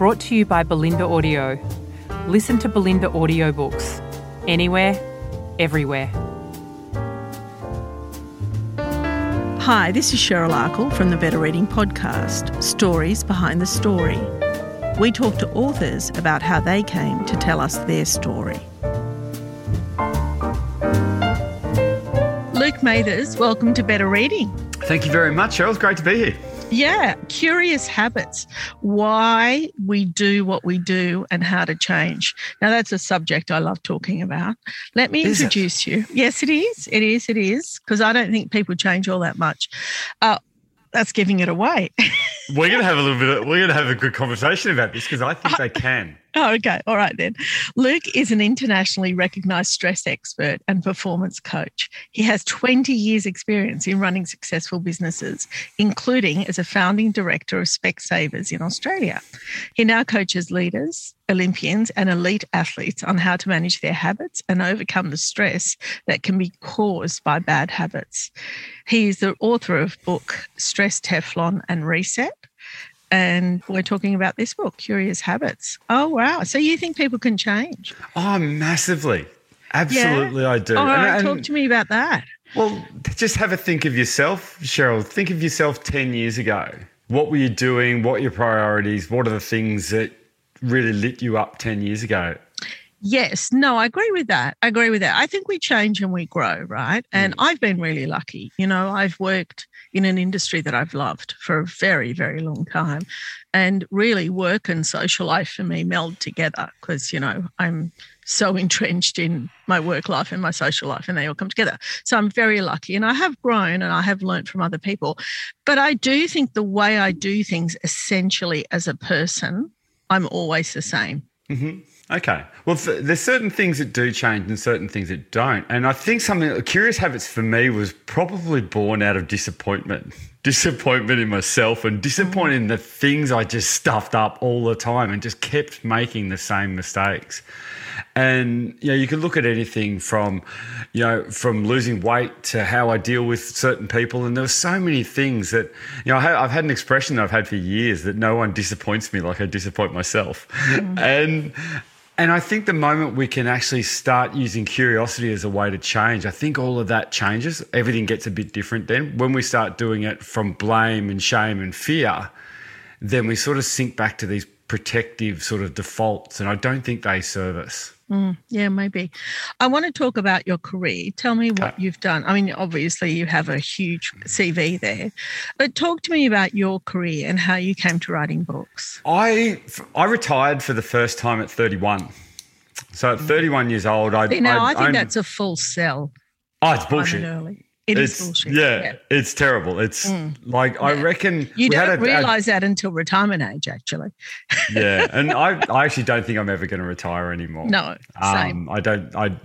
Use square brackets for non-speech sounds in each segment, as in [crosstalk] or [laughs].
brought to you by Bolinda Audio. Listen to Bolinda audiobooks anywhere, everywhere. Hi, this is Cheryl Akle from the Better Reading Podcast Stories Behind the Story. We talk to authors about how they came to tell us their story. Luke Mathers, welcome to Better Reading. Thank you very much, Cheryl. It's great to be here. Yeah, curious habits, why we do what we do and how to change. Now, that's a subject I love talking about. Let me Is it? introduce you. Yes, it is. It is. It is. Because I don't think people change all that much. Uh, that's giving it away. [laughs] We're going to have a little bit. Of, we're going to have a good conversation about this because I think they can. Oh, okay. All right, then. Luke is an internationally recognized stress expert and performance coach. He has 20 years' experience in running successful businesses, including as a founding director of Specsavers in Australia. He now coaches leaders, Olympians, and elite athletes on how to manage their habits and overcome the stress that can be caused by bad habits. He is the author of book Stress Teflon and Reset and we're talking about this book, Curious Habits. Oh, wow. So you think people can change? Oh, massively. Absolutely, I do. All And- and- um, talk to me about that. Well, just have a think of yourself, Cheryl. Think of yourself 10 years ago. What were you doing? What are your priorities? What are the things that really lit you up 10 years ago? Yes, no, I agree with that. I agree with that. I think we change and we grow, right? And mm. I've been really lucky. You know, I've worked in an industry that I've loved for a very, very long time. And really, work and social life for me meld together because, you know, I'm so [laughs] entrenched in my work life and my social life, and they all come together. So I'm very lucky. And I have grown and I have learned from other people. But I do think the way I do things essentially as a person, I'm always the same. Mm-hmm. Okay. Well, th- there's certain things that do change and certain things that don't. And I think something, Curious Habits for me was probably born out of disappointment. [laughs] Disappointment in myself and disappointment in the things I just stuffed up all the time and just kept making the same mistakes. And you know, you can look at anything from, you know, from losing weight to how I deal with certain people. And there were so many things that, you know, I've had an expression that I've had for years that no one disappoints me like I disappoint myself. Mm. and and I think the moment we can actually start using curiosity as a way to change, I think all of that changes. Everything gets a bit different then. When we start doing it from blame and shame and fear, then we sort of sink back to these protective sort of defaults. And I don't think they serve us. Mm, yeah, maybe. I want to talk about your career. Tell me what you've done. I mean, obviously, you have a huge CV there, but talk to me about your career and how you came to writing books. I, I retired for the first time at 31. So at mm. 31 years old, I. See, now, I, think owned- that's a full sell. Oh, it's bullshit. early. It is it's, bullshit. Yeah, it's terrible. It's like, I reckon. You we don't a- a- realize that until retirement age, actually. [laughs] yeah, and I, I actually don't think I'm ever going to retire anymore. No, same. Um, I don't. I,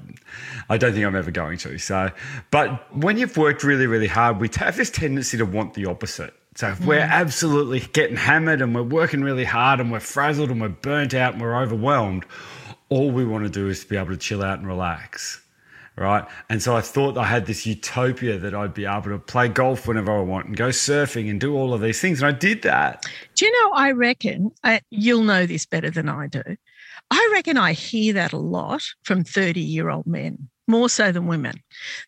I don't think I'm ever going to. So, but when you've worked really, really hard, we have this tendency to want the opposite. So if Mm. we're absolutely getting hammered and we're working really hard and we're frazzled and we're burnt out and we're overwhelmed, all we want to do is to be able to chill out and relax. Right. And so I thought I had this utopia that I'd be able to play golf whenever I want and go surfing and do all of these things. And I did that. Do you know, I reckon, uh, you'll know this better than I do. I reckon I hear that a lot from 30 year old men, more so than women.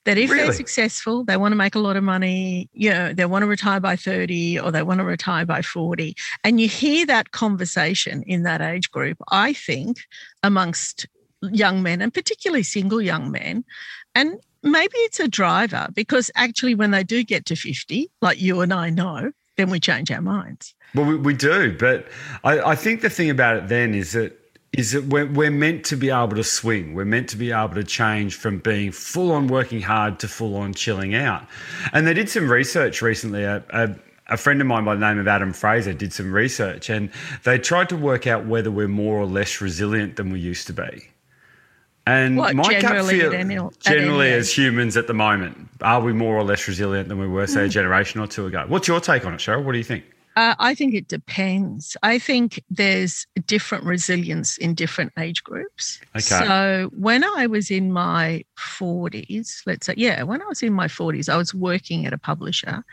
That if they're successful, they want to make a lot of money, you know, they want to retire by 30 or they want to retire by 40. And you hear that conversation in that age group, I think, amongst young men and particularly single young men. And maybe it's a driver because actually, when they do get to 50, like you and I know, then we change our minds. Well, we, we do, but I, I think the thing about it then is that is that we're, we're meant to be able to swing. We're meant to be able to change from being full on working hard to full on chilling out. And they did some research recently. A, a, a friend of mine by the name of Adam Fraser did some research and they tried to work out whether we're more or less resilient than we used to be. And What, my gut generally feel, at any- at generally as humans at the moment, are we more or less resilient than we were, Mm. say, a generation or two ago? What's your take on it, Cheryl? What do you think? Uh, I think it depends. I think there's different resilience in different age groups. Okay. So when I was in my 40s, let's say, yeah, when I was in my 40s, I was working at a publisher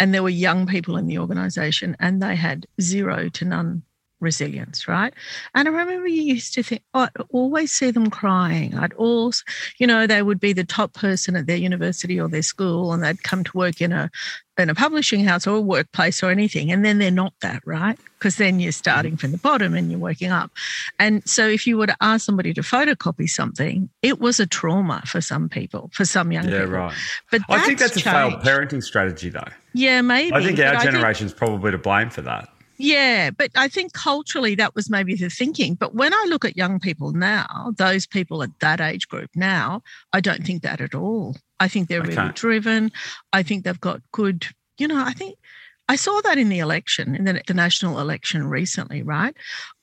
and there were young people in the organization and they had zero to none resilience, right? And I remember you used to think, oh, I'd always see them crying. I'd always, you know, they would be the top person at their university or their school and they'd come to work in a in a publishing house or a workplace or anything. And then they're not that, right? Because then you're starting mm-hmm. from the bottom and you're working up. And so if you were to ask somebody to photocopy something, it was a trauma for some people, for some young Yeah, people. right. But I think that's a failed parenting strategy, though. Yeah, maybe. I think our generation's probably to blame for that. Yeah, but I think culturally that was maybe the thinking. But when I look at young people now, those people at that age group now, I don't think that at all. I think they're really driven. I think they've got good, you know, I think I saw that in the election, in the, the national election recently, right?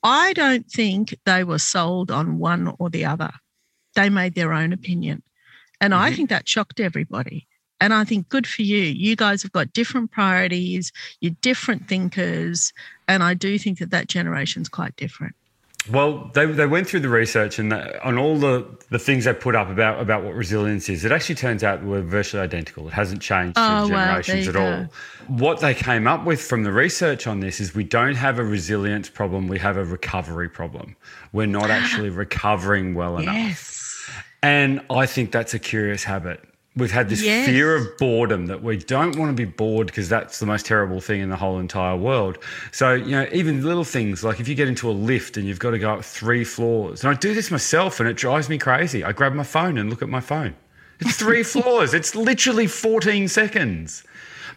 I don't think they were sold on one or the other. They made their own opinion. And I Mhm. think that shocked everybody. And I think good for you. You guys have got different priorities, you're different thinkers. And I do think that that generation's quite different. Well, they, they went through the research and the, on all the, the things they put up about, about what resilience is. It actually turns out we're virtually identical. It hasn't changed Oh, through generations at all. What they came up with from the research on this is we don't have a resilience problem, we have a recovery problem. We're not [gasps] actually recovering well enough. Yes. And I think that's a curious habit. We've had this Yes. fear of boredom that we don't want to be bored because that's the most terrible thing in the whole entire world. So, you know, even little things like if you get into a lift and you've got to go up three floors, and I do this myself and it drives me crazy. I grab my phone and look at my phone. It's three [laughs] floors, it's literally 14 seconds,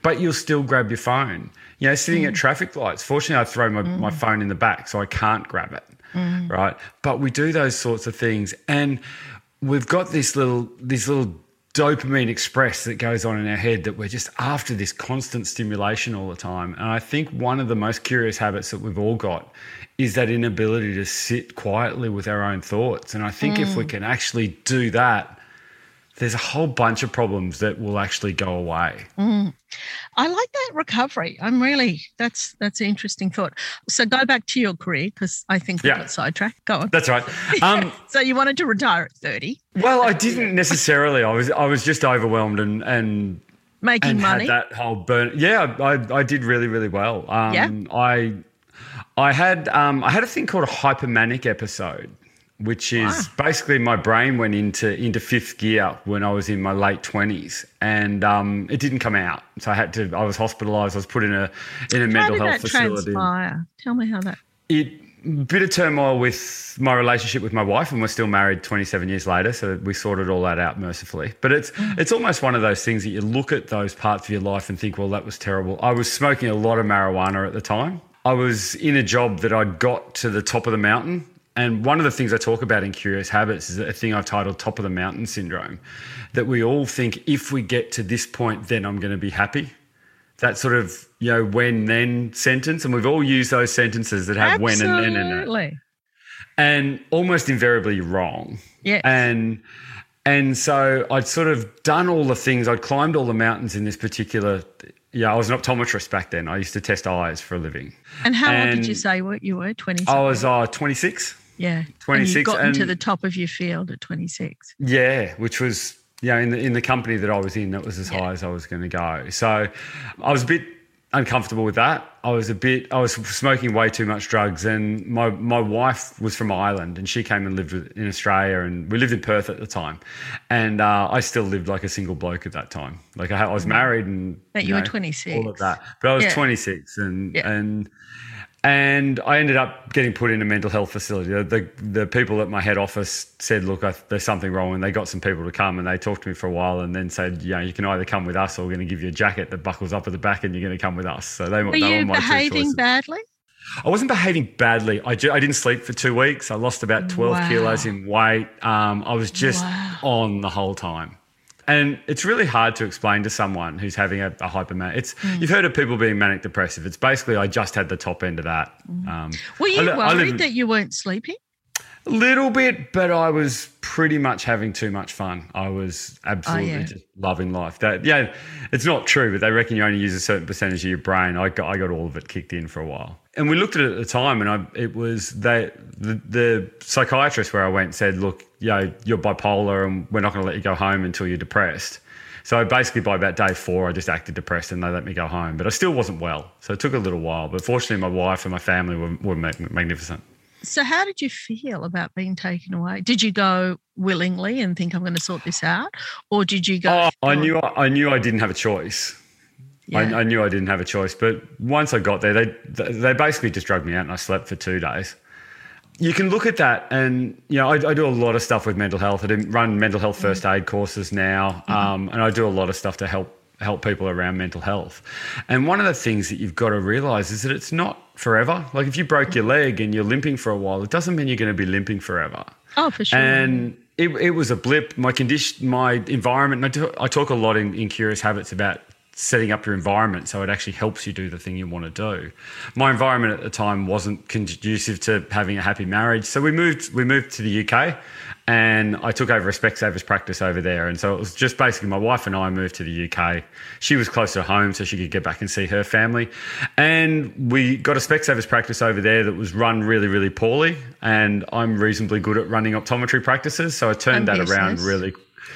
but you'll still grab your phone. You know, sitting at mm. traffic lights, fortunately, I throw my, my mm. phone in the back so I can't grab it mm. right? But we do those sorts of things, and we've got this little this little dopamine express that goes on in our head that we're just after this constant stimulation all the time. And I think one of the most curious habits that we've all got is that inability to sit quietly with our own thoughts. And I think if we mm. can actually do that, there's a whole bunch of problems that will actually go away. I like that recovery. I'm really that's that's an interesting thought. So go back to your career because I think we Yeah. got sidetracked. Go on. That's right. [laughs] Um, [laughs] So you wanted to retire at 30, well, I didn't necessarily. I was I was just overwhelmed and and making and money. had that whole burn. Yeah, I, I did really really well. Um, Yeah? I I had um, I had a thing called a hypermanic episode, which is basically my brain went into into fifth gear when I was in my late twenties, and um, it didn't come out. So I had to. I was hospitalised. I was put in a in a how mental did health that facility. transpire? Tell me how that. It bit of turmoil with my relationship with my wife, and we're still married 27 years later. So we sorted all that out mercifully. But it's it's almost one of those things that you look at those parts of your life and think, well, that was terrible. I was smoking a lot of marijuana at the time. I was in a job that I'd got to the top of the mountain. And one of the things I talk about in Curious Habits is a thing I've titled Top of the Mountain Syndrome. That we all think if we get to this point, then I'm going to be happy that sort of you know when then sentence and we've all used those sentences that have when and then in it Absolutely. and almost invariably wrong Yes. and and so i'd sort of done all the things i'd climbed all the mountains in this particular yeah i was an optometrist back then i used to test eyes for a living And how old did you and say what you were? 20 i was uh, 26 yeah. 26 And you got into and- the top of your field at 26. Yeah, which was you know in the in the company that I was in, that was as Yeah. high as I was going to go. So I was a bit uncomfortable with that. I was a bit I was smoking way too much drugs, and my my wife was from Ireland, and she came and lived with, in Australia, and we lived in Perth at the time, and uh, I still lived like a single bloke at that time. Like I, I was married, and But you were 26. all of that. But I was Yeah. 26, and Yeah. and and I ended up getting put in a mental health facility. The the, the people at my head office said, "Look, I, there's something wrong," and they got some people to come, and they talked to me for a while, and then said, "You know, you can either come with us, or we're going to give you a jacket that buckles up at the back, and you're going to come with us." So they, Were they were you my behaving badly? I wasn't behaving badly. I, ju- I didn't sleep for two weeks. I lost about 12 Wow. kilos in weight. Um, I was just Wow. on the whole time. And it's really hard to explain to someone who's having a, a hyperman. It's you've heard of people being manic depressive. It's basically I just had the top end of that. Um, Were you I li- I worried that you weren't sleeping? A little bit, but I was pretty much having too much fun. I was absolutely yeah. just loving life. That yeah, it's not true, but they reckon you only use a certain percentage of your brain. I got I got all of it kicked in for a while, and we looked at it at the time, and I it was they the, the psychiatrist where I went said, look, yeah, you're bipolar, and we're not going to let you go home until you're depressed. So basically, by about day four, I just acted depressed, and they let me go home. But I still wasn't well, so it took a little while. But fortunately, my wife and my family were, were magnificent. So, how did you feel about being taken away? Did you go willingly and think I'm going to sort this out, or did you go? Oh, I knew I knew I didn't have a choice. Yeah. I, I knew I didn't have a choice. But once I got there, they they basically just drugged me out, and I slept for two days. You can look at that, and you know, I, I do a lot of stuff with mental health. I run mental health first aid courses now, um, and I do a lot of stuff to help help people around mental health. And one of the things that you've got to realize is that it's not forever. Like if you broke your leg and you're limping for a while, it doesn't mean you're going to be limping forever. oh, for sure. And it, it was a blip. My condition, my environment. I, I talk a lot in, in Curious Habits about setting up your environment so it actually helps you do the thing you want to do. My environment at the time wasn't conducive to having a happy marriage, so we moved. We moved to the UK, and I took over a Specsavers practice over there. And so it was just basically my wife and I moved to the UK. She was close to home, so she could get back and see her family. And we got a Specsavers practice over there that was run really, really poorly. And I'm reasonably good at running optometry practices, so I turned And that around business. really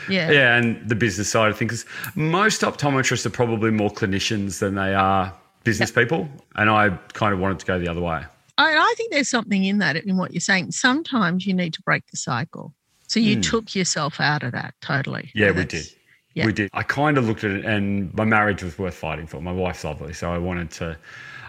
yeah. yeah, and the business side of things. most optometrists are probably more clinicians than they are business people, and I kind of wanted to go the other way. I, I think there's something in that in what you're saying. Sometimes you need to break the cycle. So you hmm. took yourself out of that totally. Yeah, we did. yeah. We did. I kind of looked at it, and my marriage was worth fighting for. My wife's lovely, so I wanted to,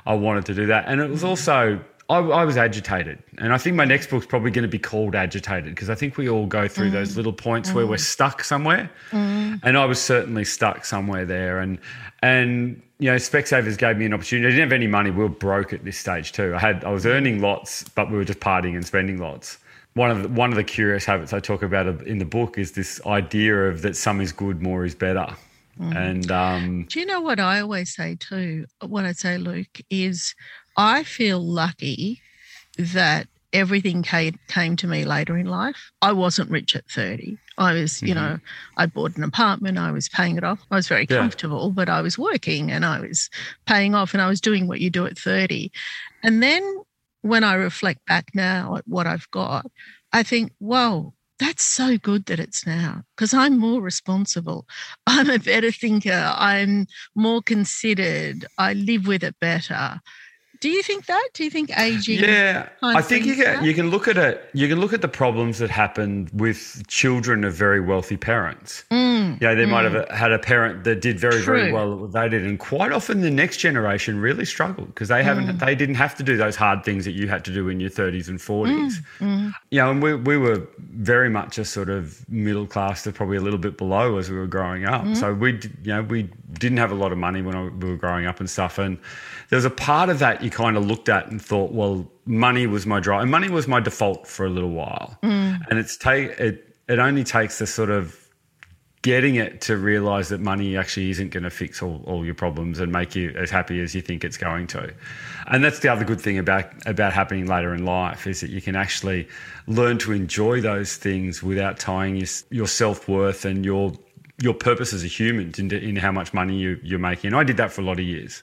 I wanted to do that, and it was also. I, I was agitated, and I think my next book's probably going to be called "Agitated" because I think we all go through mm. those little points where we're mm. stuck somewhere, mm. and I was certainly stuck somewhere there. And and you know, Specsavers gave me an opportunity. I didn't have any money. We were broke at this stage too. I had I was earning lots, but we were just partying and spending lots. One of the, one of the curious habits I talk about in the book is this idea of that some is good, more is better, and um, Do you know what I always say too? What I say, Luke, is I feel lucky that everything came, came to me later in life. I wasn't rich at 30. I was, you mm-hmm. know, I bought an apartment, I was paying it off. I was very Yeah. comfortable, but I was working and I was paying off and I was doing what you do at 30. And then when I reflect back now at what I've got, I think, whoa, that's so good that it's now because I'm more responsible. [laughs] I'm a better thinker. I'm more considered. I live with it better. Do you think that? Do you think aging? Yeah, I think you can that? you can look at it. You can look at the problems that happen with children of very wealthy parents. Mm, Yeah, they might have had a parent that did very very well they did, and quite often the next generation really struggled because they Mm. haven't they didn't have to do those hard things that you had to do in your thirties and forties. mm. Yeah, and we we were very much a sort of middle class to probably a little bit below as we were growing up. Mm. So we, you know, we didn't have a lot of money when we were growing up and stuff. And there was a part of that you kind of looked at and thought, well, money was my drive, and money was my default for a little while. Mm. And it's take it. It only takes the sort of getting it to realize that money actually isn't going to fix all, all your problems and make you as happy as you think it's going to. And that's the other good thing about about happening later in life is that you can actually learn to enjoy those things without tying your, your self-worth and your your purpose as a human into in how much money you, you're making. And I did that for a lot of years.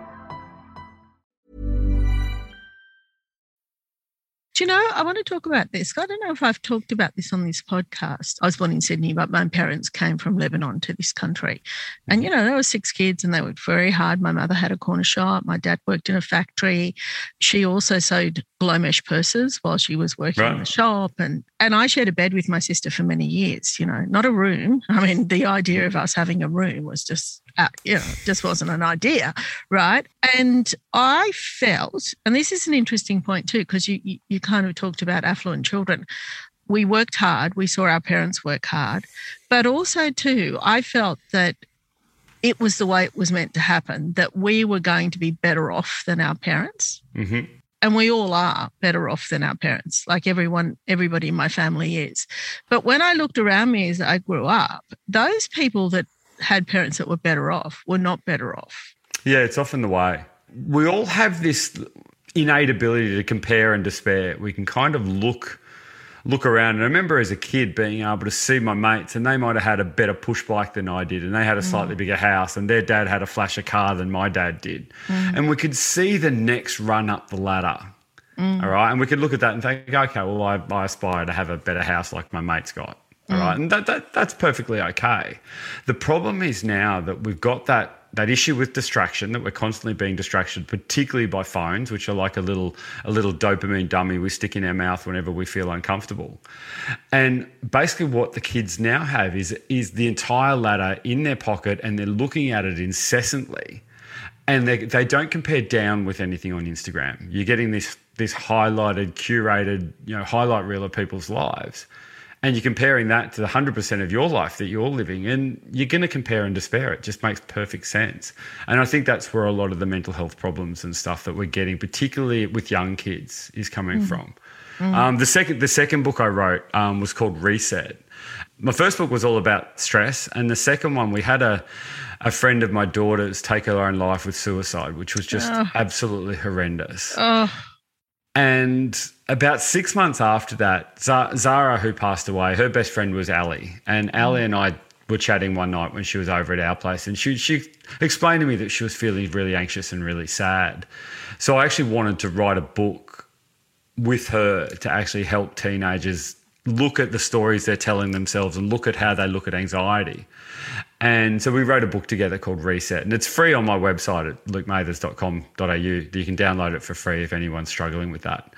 Do you know, I want to talk about this. I don't know if I've talked about this on this podcast. I was born in Sydney, but my parents came from Lebanon to this country. And, you know, there were six kids and they worked very hard. My mother had a corner shop. My dad worked in a factory. She also sewed Glomesh purses while she was working in the shop. And, and I shared a bed with my sister for many years, you know, not a room. I mean, the idea of us having a room was just, uh, you know, just wasn't an idea right? And I felt, and this is an interesting point too, because you, you you kind of talked about affluent children. We worked hard. We saw our parents work hard, but also too, I felt that it was the way it was meant to happen. That we were going to be better off than our parents. hmm And we all are better off than our parents, like everyone, everybody in my family is. But when I looked around me as I grew up, those people that had parents that were better off were not better off. Yeah, it's often the way. We all have this innate ability to compare and despair. We can kind of look look around. And I remember as a kid being able to see my mates, and they might have had a better push bike than I did, and they had a slightly mm. bigger house, and their dad had a flasher car than my dad did. Mm. And we could see the next run up the ladder. Mm. All right. And we could look at that and think, okay, well, I, I aspire to have a better house like my mate's got. All right. Mm. And that, that, that's perfectly okay. The problem is now that we've got that that issue with distraction that we're constantly being distracted, particularly by phones, which are like a little a little dopamine dummy we stick in our mouth whenever we feel uncomfortable. And basically, what the kids now have is is the entire ladder in their pocket, and they're looking at it incessantly and they, they don't compare down with anything on Instagram. You're getting this this highlighted, curated, you know, highlight reel of people's lives, and you're comparing that to the hundred percent of your life that you're living, and you're going to compare and despair. It just makes perfect sense, and I think that's where a lot of the mental health problems and stuff that we're getting, particularly with young kids, is coming from. Um, the second the second book I wrote um, was called Reset. My first book was all about stress, and the second one we had a a friend of my daughter's take her own life with suicide, which was just absolutely horrendous. Oh, And about six months after that, Zara, who passed away, her best friend was Ali, and mm. Ali and I were chatting one night when she was over at our place, and she she explained to me that she was feeling really anxious and really sad. So I actually wanted to write a book with her to actually help teenagers look at the stories they're telling themselves and look at how they look at anxiety. And so we wrote a book together called Reset, and it's free on my website at lukemathers.com.au. You can download it for free if anyone's struggling with that.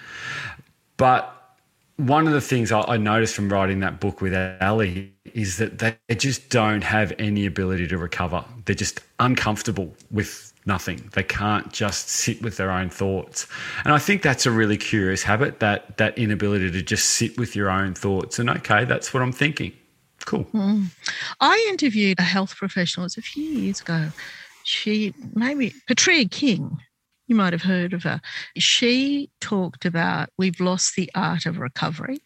But one of the things I, noticed from writing that book with Ali is that they just don't have any ability to recover. They're just uncomfortable with nothing. They can't just sit with their own thoughts. And I think that's a really curious habit, that that inability to just sit with your own thoughts. And okay, that's what I'm thinking. Cool. Mm. I interviewed a health professional. It was a few years ago. She maybe Petrea King. You might have heard of her. She talked about we've lost the art of recovery.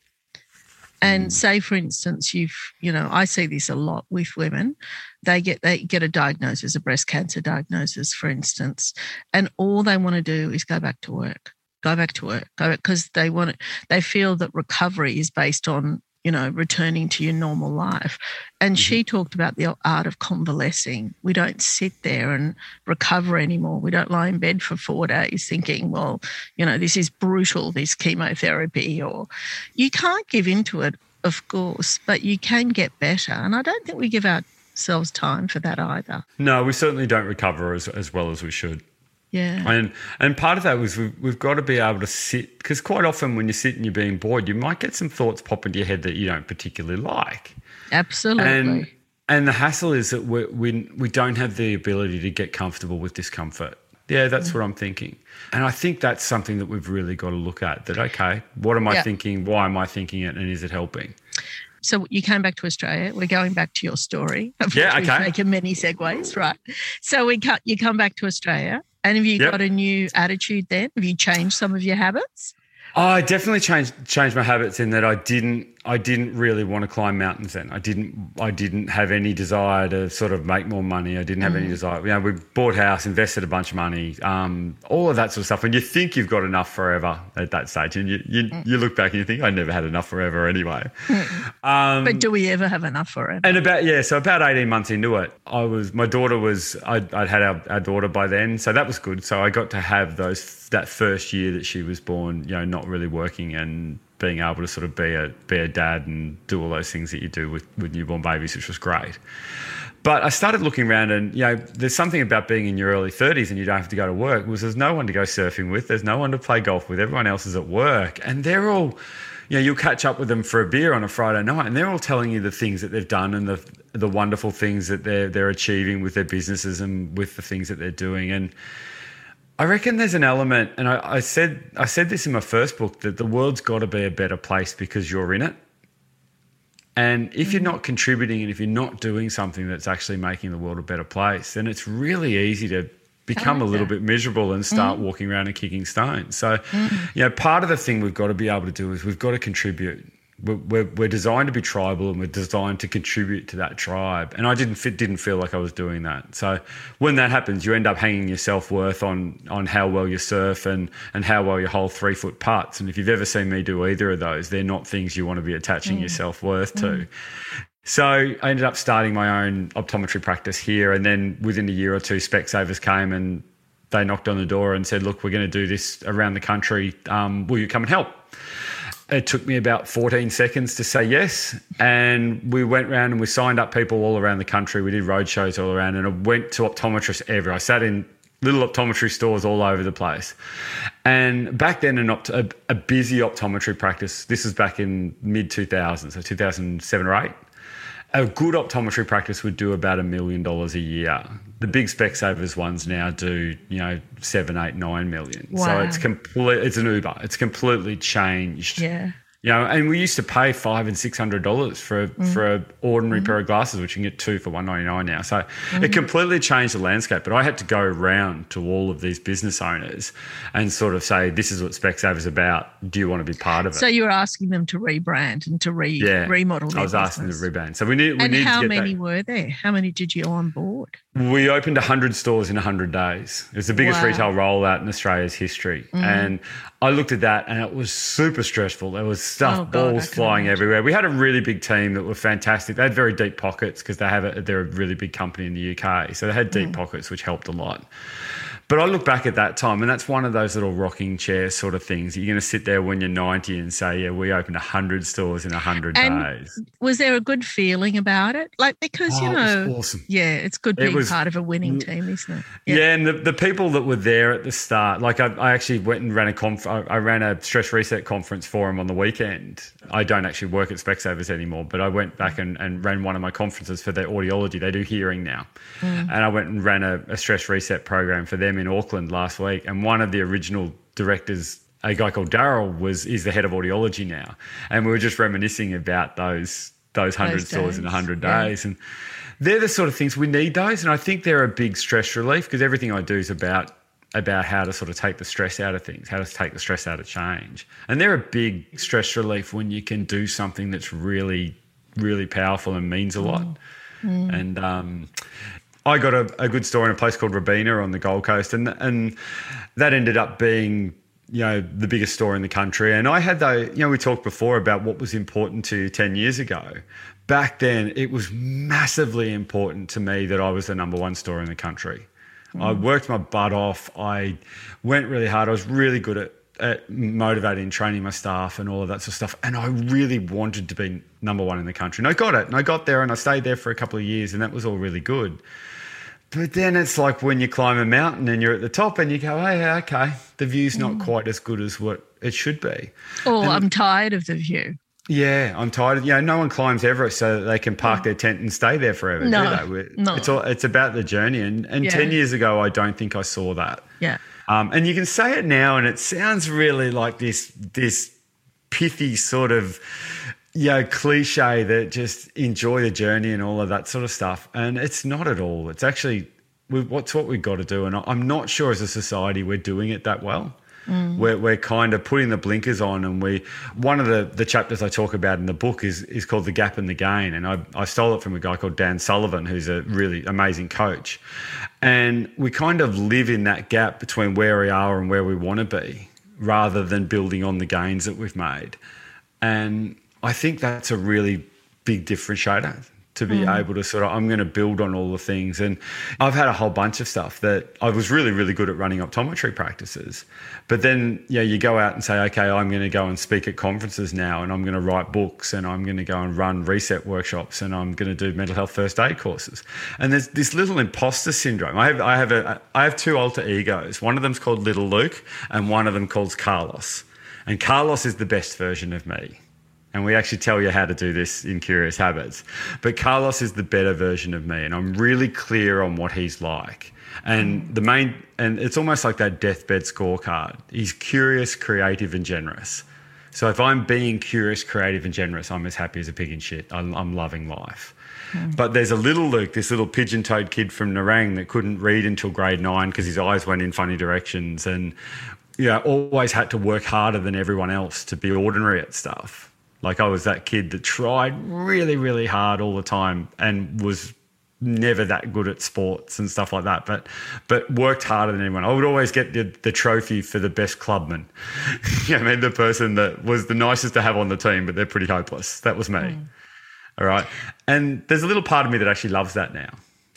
And mm. say, for instance, you've, you know, I see this a lot with women. They get they get a diagnosis, a breast cancer diagnosis, for instance, and all they want to do is go back to work, go back to work, go because they want it. They feel that recovery is based on you know, returning to your normal life. And she mm-hmm. talked about the art of convalescing. We don't sit there and recover anymore. We don't lie in bed for four days thinking, well, you know, this is brutal, this chemotherapy, or you can't give into it, of course, but you can get better. And I don't think we give ourselves time for that either. No, we certainly don't recover as, as well as we should. Yeah. And and part of that was we've, we've got to be able to sit because quite often when you sit and you're being bored, you might get some thoughts pop into your head that you don't particularly like. Absolutely. And and the hassle is that we we we don't have the ability to get comfortable with discomfort. Yeah, that's what I'm thinking. And I think that's something that we've really got to look at. That okay, what am I Yeah. thinking? Why am I thinking it? And is it helping? so you came back to Australia. We're going back to your story. Yeah, okay. Taken many segues, right? So we cut. You come back to Australia, and have you Yep. got a new attitude then? Have you changed some of your habits? I definitely changed changed my habits in that I didn't I didn't really want to climb mountains then. I didn't I didn't have any desire to sort of make more money. I didn't have any desire. You know, we bought a house, invested a bunch of money, um, all of that sort of stuff. And you think you've got enough forever at that stage, and you you, you look back and you think I never had enough forever anyway. Um, But do we ever have enough for it? and about yeah, so about eighteen months into it, I was my daughter was I'd, I'd had our, our daughter by then, so that was good. So I got to have those that first year that she was born, you know, not really working and being able to sort of be a be a dad and do all those things that you do with with newborn babies, which was great. But I started looking around, and you know, there's something about being in your early 30s and you don't have to go to work. Was there's no one to go surfing with, there's no one to play golf with. Everyone else is at work, and they're all, you know, you'll catch up with them for a beer on a Friday night, and they're all telling you the things that they've done and the the wonderful things that they're they're achieving with their businesses and with the things that they're doing. And I reckon there's an element, and I, I said I said this in my first book that the world's got to be a better place because you're in it. And if you're mm. not contributing and if you're not doing something that's actually making the world a better place, then it's really easy to become a little that. bit miserable and start mm. walking around and kicking stones. So, mm. you know, part of the thing we've got to be able to do is we've got to contribute. We're, we're, we're designed to be tribal and we're designed to contribute to that tribe. And I didn't fit, didn't feel like I was doing that. So when that happens, you end up hanging your self worth on on how well you surf and and how well you hold three foot putts. And if you've ever seen me do either of those, they're not things you want to be attaching your self worth to. So I ended up starting my own optometry practice here, and then within a year or two, Specsavers came and they knocked on the door and said, "Look, we're going to do this around the country. Um, will you come and help?" It took me about 14 seconds to say yes, and we went around and we signed up people all around the country. We did road shows all around, and I went to optometrists everywhere. I sat in little optometry stores all over the place. And back then, an opt- a, a busy optometry practice. This was back in mid 2000s, so 2007 or eight a good optometry practice would do about a million dollars a year. The big Specsavers ones now do, you know, seven, eight, nine million. So it's complete. It's an Uber. It's completely changed. Yeah. You know, and we used to pay five and six hundred dollars for a, for an ordinary pair of glasses, which you can get two for one ninety nine now. So it completely changed the landscape. But I had to go around to all of these business owners and sort of say, "This is what Specsavers about. Do you want to be part of it?" So you were asking them to rebrand and to re yeah, remodel. I was asking them to rebrand. So we need. We And need how many that. were there? How many did you on board? We opened 100 stores in 100 days. It was the biggest Wow. Mm. retail rollout in Australia's history. And I looked at that and it was super stressful. There was stuff, Oh, balls can flying imagine. everywhere. We had a really big team that were fantastic. They had very deep pockets because they have a, they're a really big company in the UK. So they had Mm. deep pockets, which helped a lot. But I look back at that time, and that's one of those little rocking chair sort of things. You're going to sit there when you're 90 and say, "Yeah, we opened 100 stores in 100 And days." Was there a good feeling about it? Like because you Oh, it was know, awesome. yeah, it's good It being was- part of a winning team, isn't it? Yeah, and the, the people that were there at the start, like I, I actually went and ran a conf- I I ran a stress reset conference for them on the weekend. I don't actually work at Specsavers anymore, but I went back and, and ran one of my conferences for their audiology. They do hearing now, mm. and I went and ran a, a stress reset program for them in Auckland last week. And one of the original directors, a guy called Daryl, was is the head of audiology now, and we were just reminiscing about those those hundred stores in days, hundred yeah. days, and they're the sort of things we need those and i think they're a big stress relief because everything i do is about about how to sort of take the stress out of things how to take the stress out of change. And they're a big stress relief when you can do something that's really really powerful and means a lot. And um, I got a, a good store in a place called Robina on the Gold Coast, and and that ended up being you know the biggest store in the country. And I had though you know we talked before about what was important to you ten years ago. Back then, it was massively important to me that I was the number one store in the country. Hmm. I worked my butt off. I went really hard. I was really good at at motivating, training my staff, and all of that sort of stuff. And I really wanted to be number one in the country. And I got it. And I got there, and I stayed there for a couple of years, and that was all really good. But then it's like when you climb a mountain and you're at the top, and you go, "Oh yeah, okay, the view's not quite as good as what it should be." Oh, I'm tired of the view. Yeah, I'm tired. Of, you know, no one climbs Everest so that they can park their tent and stay there forever. No, do they? No. It's all, it's about the journey. And and Yeah. ten years ago, I don't think I saw that. Yeah. Um, and you can say it now, and it sounds really like this this pithy sort of yeah, cliche that just enjoy the journey and all of that sort of stuff. And it's not at all. It's actually what's what we've got to do. And I'm not sure as a society we're doing it that well. Mm. We're, we're kind of putting the blinkers on, and we one of the, the chapters I talk about in the book is is called the gap and the gain, and I, I stole it from a guy called Dan Sullivan, who's a really amazing coach, and we kind of live in that gap between where we are and where we want to be, rather than building on the gains that we've made, and I think that's a really big differentiator to be mm. able to sort of I'm going to build on all the things. And I've had a whole bunch of stuff that I was really really good at running optometry practices. But then yeah you go out and say okay I'm going to go and speak at conferences now and I'm going to write books and I'm going to go and run reset workshops and I'm going to do mental health first aid courses. And there's this little imposter syndrome. I have I have a I have two alter egos. One of them's called little Luke and one of them called Carlos. And Carlos is the best version of me and we actually tell you how to do this in Curious Habits. But Carlos is the better version of me, and I'm really clear on what he's like. And the main, and it's almost like that deathbed scorecard. He's curious, creative, and generous. So if I'm being curious, creative, and generous, I'm as happy as a pig in shit. I'm, I'm loving life. Mm. But there's a little Luke, this little pigeon toed kid from Nerang that couldn't read until grade nine because his eyes went in funny directions and yeah, always had to work harder than everyone else to be ordinary at stuff. Like I was that kid that tried really, really hard all the time and was never that good at sports and stuff like that, but but worked harder than anyone. I would always get the, the trophy for the best clubman. [laughs] yeah, I mean the person that was the nicest to have on the team, but they're pretty hopeless. That was me. Mm. All right. And there's a little part of me that actually loves that now.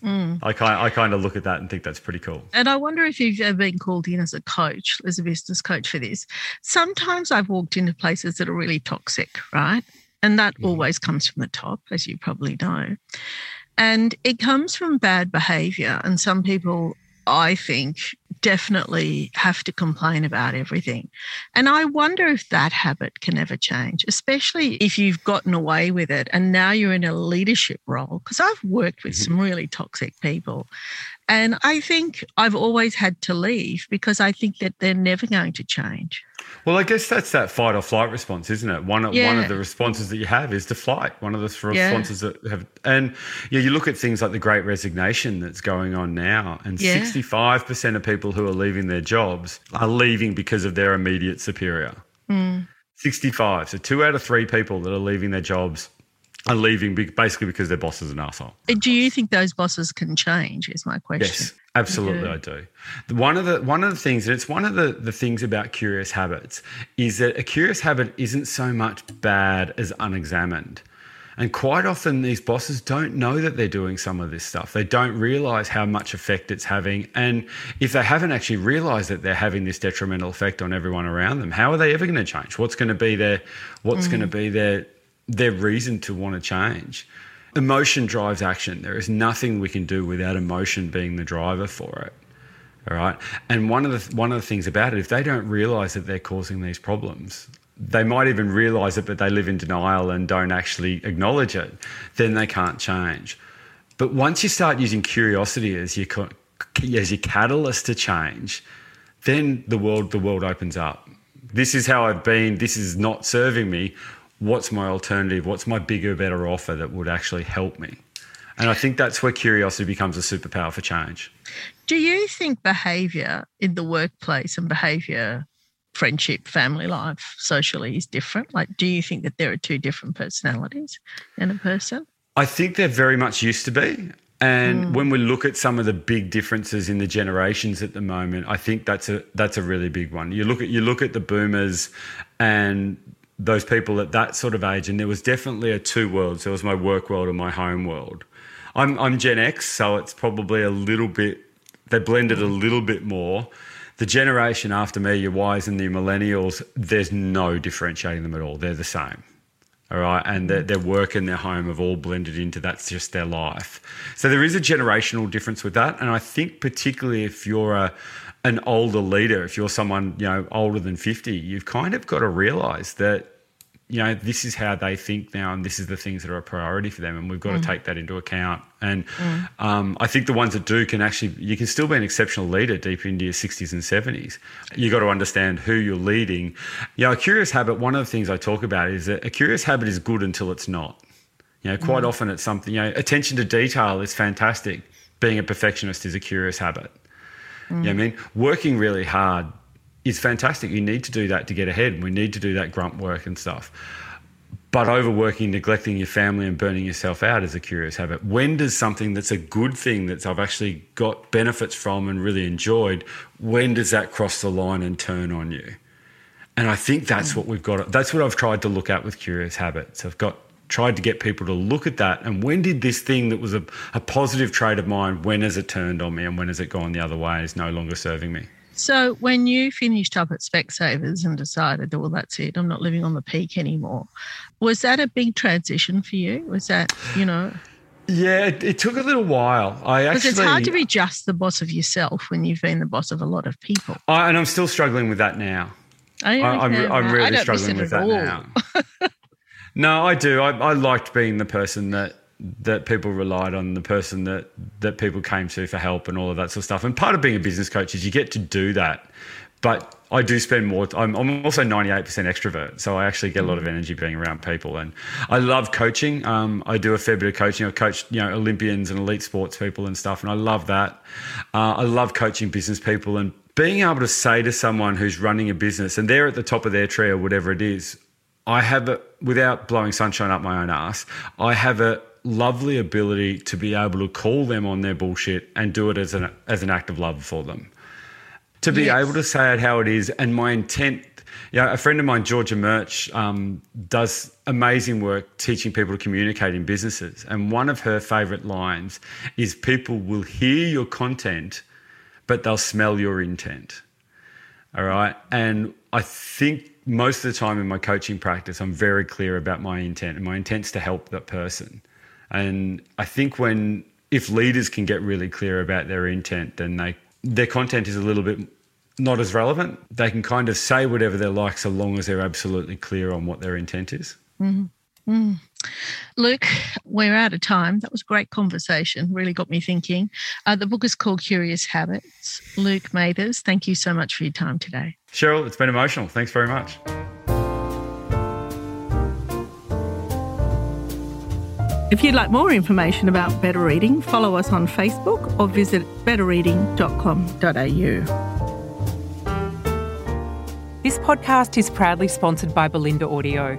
Mm. I kind I kind of look at that and think that's pretty cool. And I wonder if you've ever been called in as a coach, as a business coach for this. Sometimes I've walked into places that are really toxic, right? And that mm. always comes from the top, as you probably know. And it comes from bad behavior. And some people, I think, definitely have to complain about everything. And I wonder if that habit can ever change, especially if you've gotten away with it and now you're in a leadership role. Because I've worked with mm-hmm. some really toxic people. And I think I've always had to leave because I think that they're never going to change. Well, I guess that's that fight or flight response, isn't it? One, yeah. one of the responses that you have is to flight. One of the responses yeah. that have, and yeah, you look at things like the great resignation that's going on now, and yeah. 65% of people who are leaving their jobs are leaving because of their immediate superior. Mm. 65. So two out of three people that are leaving their jobs are leaving basically because their boss is an asshole. Do you think those bosses can change? Is my question. Yes, absolutely, I do. One of the one of the things, and it's one of the the things about curious habits, is that a curious habit isn't so much bad as unexamined. And quite often, these bosses don't know that they're doing some of this stuff. They don't realize how much effect it's having. And if they haven't actually realized that they're having this detrimental effect on everyone around them, how are they ever going to change? What's going to be their What's mm. going to be their their reason to want to change. Emotion drives action. There is nothing we can do without emotion being the driver for it. All right. And one of the one of the things about it, if they don't realize that they're causing these problems, they might even realize it, but they live in denial and don't actually acknowledge it, then they can't change. But once you start using curiosity as your as your catalyst to change, then the world the world opens up. This is how I've been. This is not serving me what's my alternative? What's my bigger, better offer that would actually help me? And I think that's where curiosity becomes a superpower for change. Do you think behavior in the workplace and behavior, friendship, family life, socially is different? Like, do you think that there are two different personalities in a person? I think there very much used to be. And mm. when we look at some of the big differences in the generations at the moment, I think that's a that's a really big one. You look at you look at the boomers and those people at that sort of age, and there was definitely a two worlds. There was my work world and my home world. I'm I'm Gen X, so it's probably a little bit they blended a little bit more. The generation after me, your Ys and the millennials, there's no differentiating them at all. They're the same. All right. And their, their work and their home have all blended into that's just their life. So there is a generational difference with that. And I think, particularly if you're a, an older leader, if you're someone, you know, older than 50, you've kind of got to realize that you know, this is how they think now, and this is the things that are a priority for them, and we've got Mm. to take that into account. And um, I think the ones that do can actually, you can still be an exceptional leader deep into your 60s and 70s. You've got to understand who you're leading. You know, a curious habit. One of the things I talk about is that a curious habit is good until it's not. You know, quite often it's something. You know, attention to detail is fantastic. Being a perfectionist is a curious habit. You know what I mm. mean? Working really hard is fantastic. You need to do that to get ahead. We need to do that grunt work and stuff. But overworking, neglecting your family, and burning yourself out is a curious habit. When does something that's a good thing that I've actually got benefits from and really enjoyed, when does that cross the line and turn on you? And I think that's mm. what we've got. That's what I've tried to look at with curious habits. I've got tried to get people to look at that and when did this thing that was a, a positive trait of mine, when has it turned on me and when has it gone the other way is no longer serving me? So when you finished up at Specsavers and decided, well, that's it, I'm not living on the peak anymore, was that a big transition for you? Was that, you know, Yeah, it, it took a little while. I because it's hard to be just the boss of yourself when you've been the boss of a lot of people. I, and I'm still struggling with that now. I, I'm really struggling with that at all. now. [laughs] no, I do. I, I liked being the person that that people relied on, the person that that people came to for help and all of that sort of stuff. And part of being a business coach is you get to do that. But I do spend more. I'm, I'm also 98% extrovert, so I actually get a lot of energy being around people, and I love coaching. Um, I do a fair bit of coaching. I coach, you know, Olympians and elite sports people and stuff, and I love that. Uh, I love coaching business people and being able to say to someone who's running a business and they're at the top of their tree or whatever it is, I have a, without blowing sunshine up my own ass, I have a lovely ability to be able to call them on their bullshit and do it as an as an act of love for them. To be Yes. able to say it how it is, and my intent. You know, a friend of mine, Georgia Murch, um, does amazing work teaching people to communicate in businesses. And one of her favorite lines is people will hear your content, but they'll smell your intent. All right. And I think most of the time in my coaching practice, I'm very clear about my intent, and my intent's to help that person. And I think when, if leaders can get really clear about their intent, then they, their content is a little bit not as relevant. They can kind of say whatever they like so long as they're absolutely clear on what their intent is. Mm-hmm. Luke, we're out of time. That was a great conversation. Really got me thinking. Uh, the book is called Curious Habits. Luke Mathers, thank you so much for your time today. Cheryl, it's been emotional. Thanks very much. If you'd like more information about better reading, follow us on Facebook or visit betterreading.com.au. This podcast is proudly sponsored by Bolinda Audio.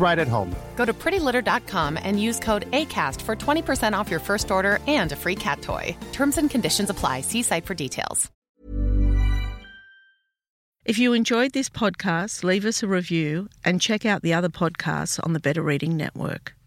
right at home. Go to prettylitter.com and use code ACAST for 20% off your first order and a free cat toy. Terms and conditions apply. See site for details. If you enjoyed this podcast, leave us a review and check out the other podcasts on the Better Reading Network.